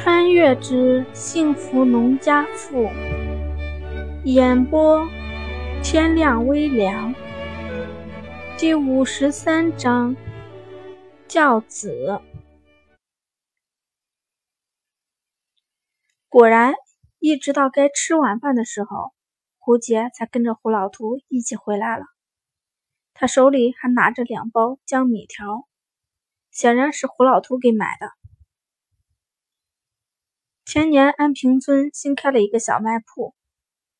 穿越之幸福农家妇，演播天亮微凉。第五十三章教子。果然，一直到该吃晚饭的时候，胡杰才跟着胡老图一起回来了。他手里还拿着两包江米条，显然是胡老图给买的。前年安平村新开了一个小卖铺，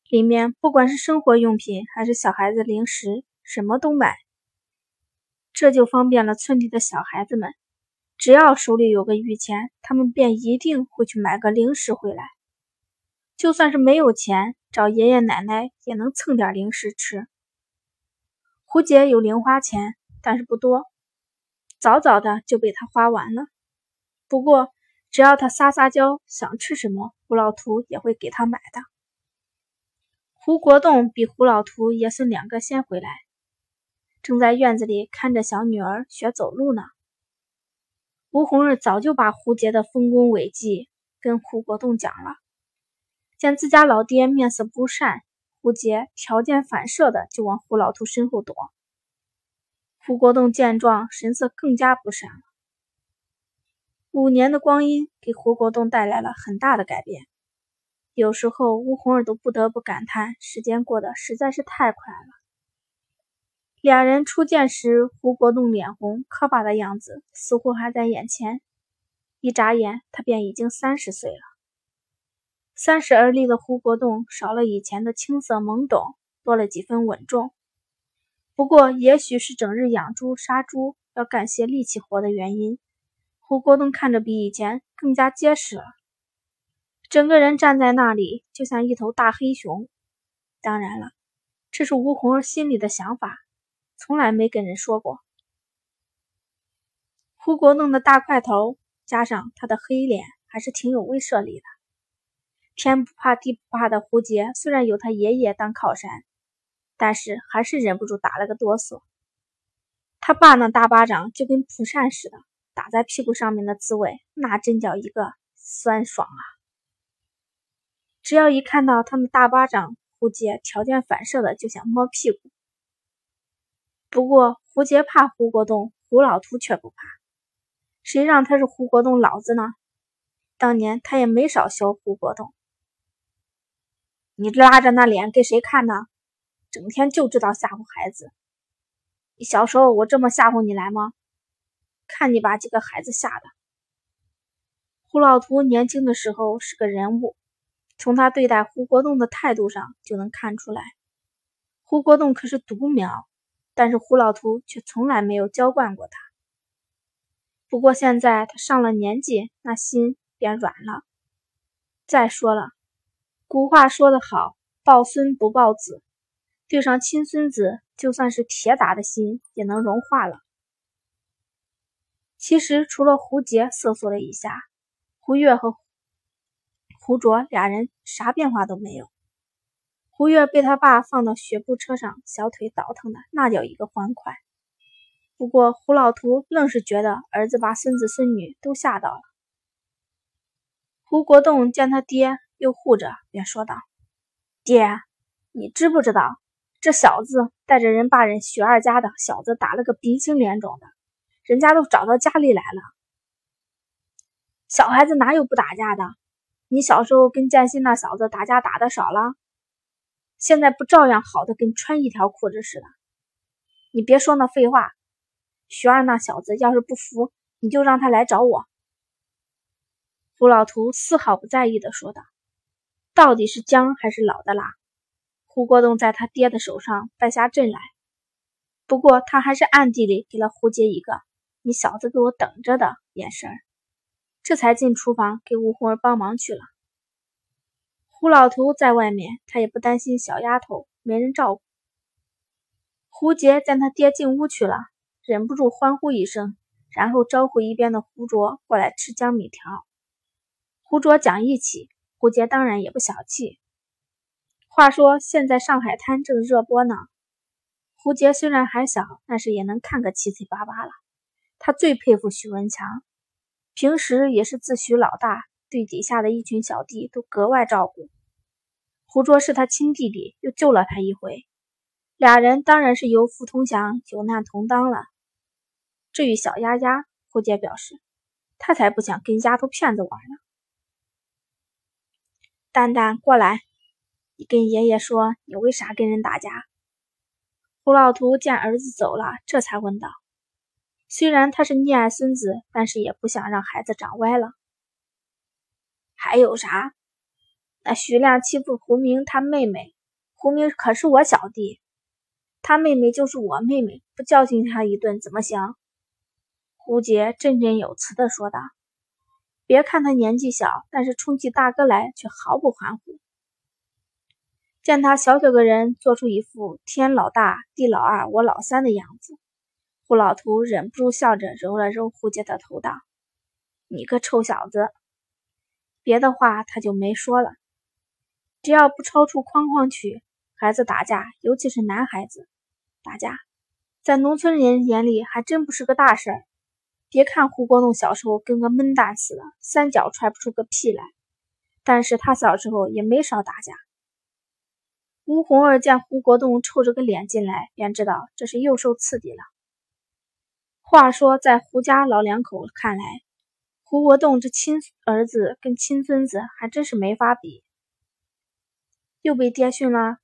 里面不管是生活用品还是小孩子零食，什么都卖。这就方便了村里的小孩子们，只要手里有个余钱，他们便一定会去买个零食回来。就算是没有钱，找爷爷奶奶也能蹭点零食吃。胡杰有零花钱，但是不多，早早的就被他花完了。不过，只要他撒撒娇，想吃什么，胡老图也会给他买的。胡国栋比胡老图爷孙两个先回来，正在院子里看着小女儿学走路呢。吴红儿早就把胡杰的丰功伟绩跟胡国栋讲了，见自家老爹面色不善，胡杰条件反射的就往胡老图身后躲。胡国栋见状，神色更加不善了。五年的光阴给胡国栋带来了很大的改变，有时候吴红儿都不得不感叹时间过得实在是太快了。两人初见时，胡国栋脸红磕巴的样子似乎还在眼前，一眨眼他便已经三十岁了。三十而立的胡国栋少了以前的青涩懵懂，多了几分稳重。不过，也许是整日养猪杀猪，要干些力气活的原因。胡国栋看着比以前更加结实了，整个人站在那里就像一头大黑熊。当然了，这是吴红儿心里的想法，从来没跟人说过。胡国栋的大块头加上他的黑脸，还是挺有威慑力的。天不怕地不怕的胡杰，虽然有他爷爷当靠山，但是还是忍不住打了个哆嗦。他爸那大巴掌就跟蒲扇似的。打在屁股上面的滋味，那真叫一个酸爽啊！只要一看到他们大巴掌，胡杰条件反射的就想摸屁股。不过胡杰怕胡国栋，胡老图却不怕。谁让他是胡国栋老子呢？当年他也没少削胡国栋。你拉着那脸给谁看呢？整天就知道吓唬孩子。你小时候我这么吓唬你来吗？看你把几个孩子吓的。胡老图年轻的时候是个人物，从他对待胡国栋的态度上就能看出来。胡国栋可是独苗，但是胡老图却从来没有娇惯过他。不过现在他上了年纪，那心变软了。再说了，古话说得好，抱孙不抱子，对上亲孙子，就算是铁打的心也能融化了。其实除了胡杰瑟缩了一下，胡月和胡卓俩人啥变化都没有。胡月被他爸放到学步车上，小腿倒腾的那叫一个欢快。不过胡老图愣是觉得儿子把孙子孙女都吓到了。胡国栋见他爹又护着，便说道：“爹，你知不知道这小子带着人把人徐二家的小子打了个鼻青脸肿的？”人家都找到家里来了，小孩子哪有不打架的？你小时候跟建新那小子打架打的少了，现在不照样好的跟穿一条裤子似的？你别说那废话，徐二那小子要是不服，你就让他来找我。胡老图丝毫不在意的说道：“到底是姜还是老的辣？”胡国栋在他爹的手上败下阵来，不过他还是暗地里给了胡杰一个。你小子给我等着的眼神，这才进厨房给吴红儿帮忙去了。胡老头在外面，他也不担心小丫头没人照顾。胡杰见他爹进屋去了，忍不住欢呼一声，然后招呼一边的胡卓过来吃江米条。胡卓讲义气，胡杰当然也不小气。话说现在上海滩正热播呢，胡杰虽然还小，但是也能看个七七八八了。他最佩服许文强，平时也是自诩老大，对底下的一群小弟都格外照顾。胡卓是他亲弟弟，又救了他一回，俩人当然是有福同享、有难同当了。至于小丫丫，胡杰表示，他才不想跟丫头片子玩呢。蛋蛋，过来，你跟爷爷说，你为啥跟人打架？胡老图见儿子走了，这才问道。虽然他是溺爱孙子，但是也不想让孩子长歪了。还有啥？那徐亮欺负胡明他妹妹，胡明可是我小弟，他妹妹就是我妹妹，不教训他一顿怎么行？胡杰振振有词的说道。别看他年纪小，但是冲起大哥来却毫不含糊。见他小小个人做出一副天老大地老二我老三的样子，胡老图忍不住笑着揉了揉胡杰的头，道：“你个臭小子！”别的话他就没说了。只要不超出框框去，孩子打架，尤其是男孩子打架，在农村人眼里还真不是个大事儿。别看胡国栋小时候跟个闷蛋似的，三脚踹不出个屁来，但是他小时候也没少打架。吴红儿见胡国栋臭着个脸进来，便知道这是又受刺激了。话说，在胡家老两口看来，胡国栋这亲儿子跟亲孙子还真是没法比。又被爹训了？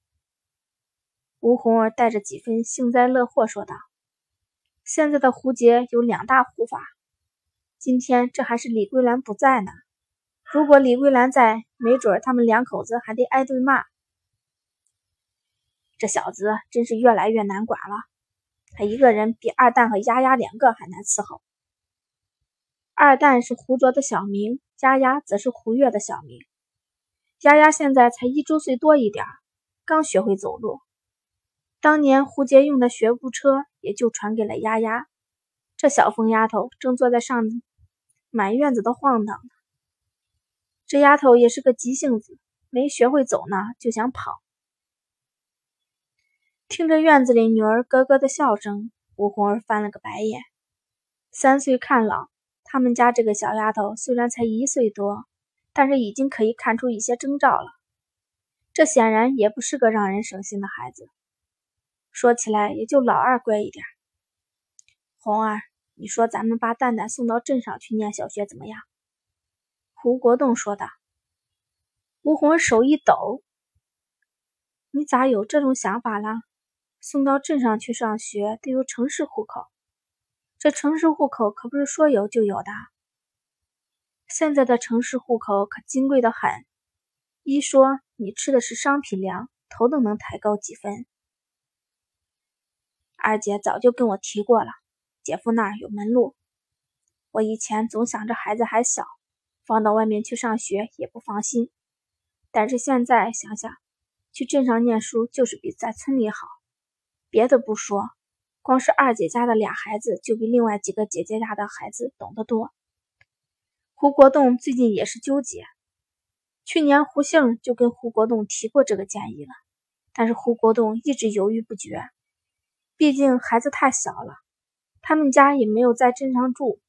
吴红儿带着几分幸灾乐祸说道。现在的胡杰有两大护法，今天这还是李桂兰不在呢。如果李桂兰在，没准他们两口子还得挨顿骂。这小子真是越来越难管了，他一个人比二蛋和丫丫两个还难伺候。二蛋是胡卓的小名，丫丫则是胡月的小名。丫丫现在才一周岁多一点，刚学会走路。当年胡杰用的学步车也就传给了丫丫，这小疯丫头正坐在上满院子的晃荡。这丫头也是个急性子，没学会走呢就想跑。听着院子里女儿咯咯的笑声，吴红儿翻了个白眼。三岁看老，他们家这个小丫头虽然才一岁多，但是已经可以看出一些征兆了。这显然也不是个让人省心的孩子。说起来，也就老二乖一点。红儿，你说咱们把蛋蛋送到镇上去念小学怎么样？胡国栋说道。吴红儿手一抖：“你咋有这种想法了？送到镇上去上学得有城市户口，这城市户口可不是说有就有的。现在的城市户口可金贵的很，一说你吃的是商品粮，头都能抬高几分。”二姐早就跟我提过了，姐夫那儿有门路。我以前总想着孩子还小，放到外面去上学也不放心。但是现在想想，去镇上念书就是比在村里好。别的不说，光是二姐家的俩孩子，就比另外几个姐姐家的孩子懂得多。胡国栋最近也是纠结，去年胡杏就跟胡国栋提过这个建议了，但是胡国栋一直犹豫不决。毕竟孩子太小了，他们家也没有在镇上住，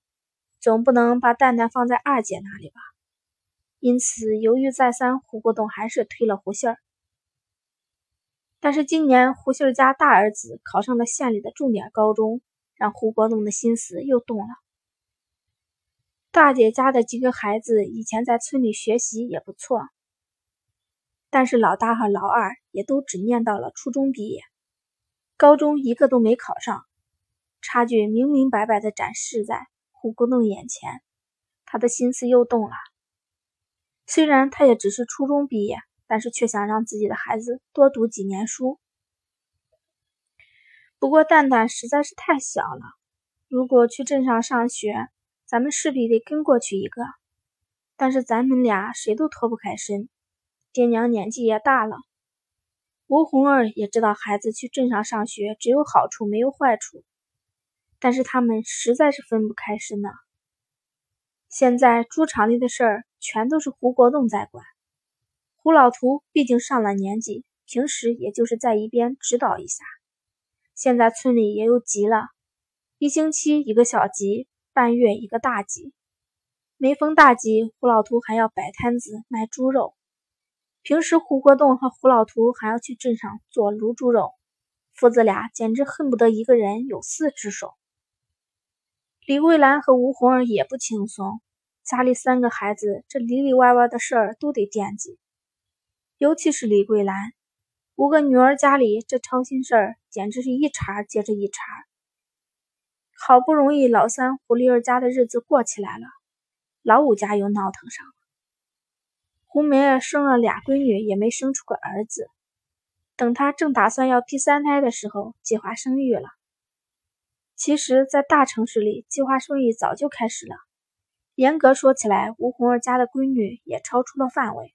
总不能把蛋蛋放在二姐那里吧。因此犹豫再三，胡国栋还是推了胡杏儿。但是今年胡杏家大儿子考上了县里的重点高中，让胡国栋的心思又动了。大姐家的几个孩子以前在村里学习也不错，但是老大和老二也都只念到了初中毕业。高中一个都没考上，差距明明白白的展示在胡国栋眼前，他的心思又动了。虽然他也只是初中毕业，但是却想让自己的孩子多读几年书。不过蛋蛋实在是太小了，如果去镇上上学，咱们势必得跟过去一个。但是咱们俩谁都脱不开身，爹娘年纪也大了。吴红儿也知道孩子去镇上上学只有好处没有坏处，但是他们实在是分不开身呢。现在猪场里的事儿全都是胡国栋在管，胡老图毕竟上了年纪，平时也就是在一边指导一下。现在村里也有集了，一星期一个小集，半月一个大集。每逢大集，胡老图还要摆摊子卖猪肉。平时胡国栋和胡老图还要去镇上做卤猪肉，父子俩简直恨不得一个人有四只手。李桂兰和吴红儿也不轻松，家里三个孩子，这里里外外的事儿都得惦记。尤其是李桂兰，五个女儿家里这操心事儿简直是一茬接着一茬。好不容易老三胡丽儿家的日子过起来了，老五家又闹腾上了。胡梅儿生了俩闺女，也没生出个儿子。等她正打算要第三胎的时候，计划生育了。其实，在大城市里，计划生育早就开始了。严格说起来，吴红儿家的闺女也超出了范围。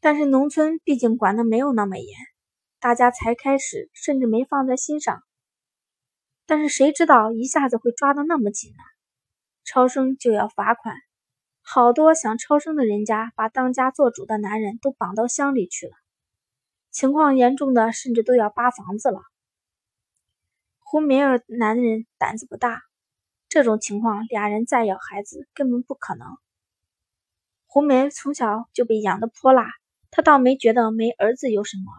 但是农村毕竟管的没有那么严，大家才开始，甚至没放在心上。但是谁知道一下子会抓得那么紧呢？超生就要罚款，好多想超生的人家把当家做主的男人都绑到乡里去了，情况严重的甚至都要扒房子了。胡梅儿男人胆子不大，这种情况俩人再要孩子根本不可能。胡梅从小就被养的泼辣，她倒没觉得没儿子有什么，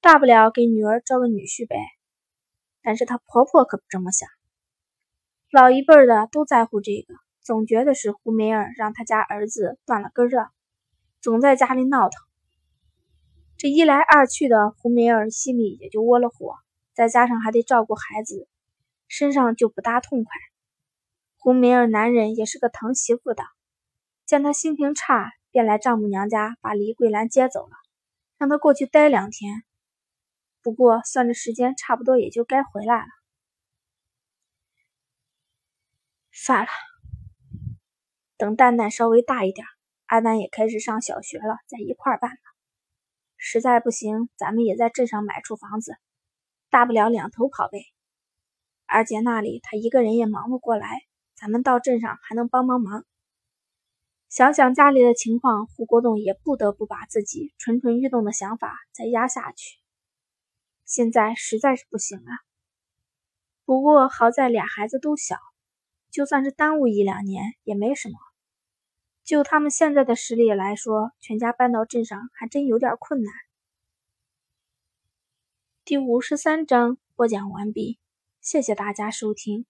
大不了给女儿招个女婿呗。但是她婆婆可不这么想，老一辈的都在乎这个，总觉得是胡梅儿让他家儿子断了根儿，总在家里闹腾。这一来二去的，胡梅儿心里也就窝了火。再加上还得照顾孩子，身上就不大痛快。胡梅儿男人也是个疼媳妇的，见她心情差，便来丈母娘家把李桂兰接走了，让她过去待两天。不过算着时间，差不多也就该回来了。算了，等蛋蛋稍微大一点，阿丹也开始上小学了，再一块办吧。实在不行，咱们也在镇上买处房子。大不了两头跑呗，二姐那里她一个人也忙不过来，咱们到镇上还能帮帮忙。想想家里的情况，胡国栋也不得不把自己蠢蠢欲动的想法再压下去。现在实在是不行了。不过好在俩孩子都小，就算是耽误一两年也没什么。就他们现在的实力来说，全家搬到镇上还真有点困难。第五十三章播讲完毕，谢谢大家收听。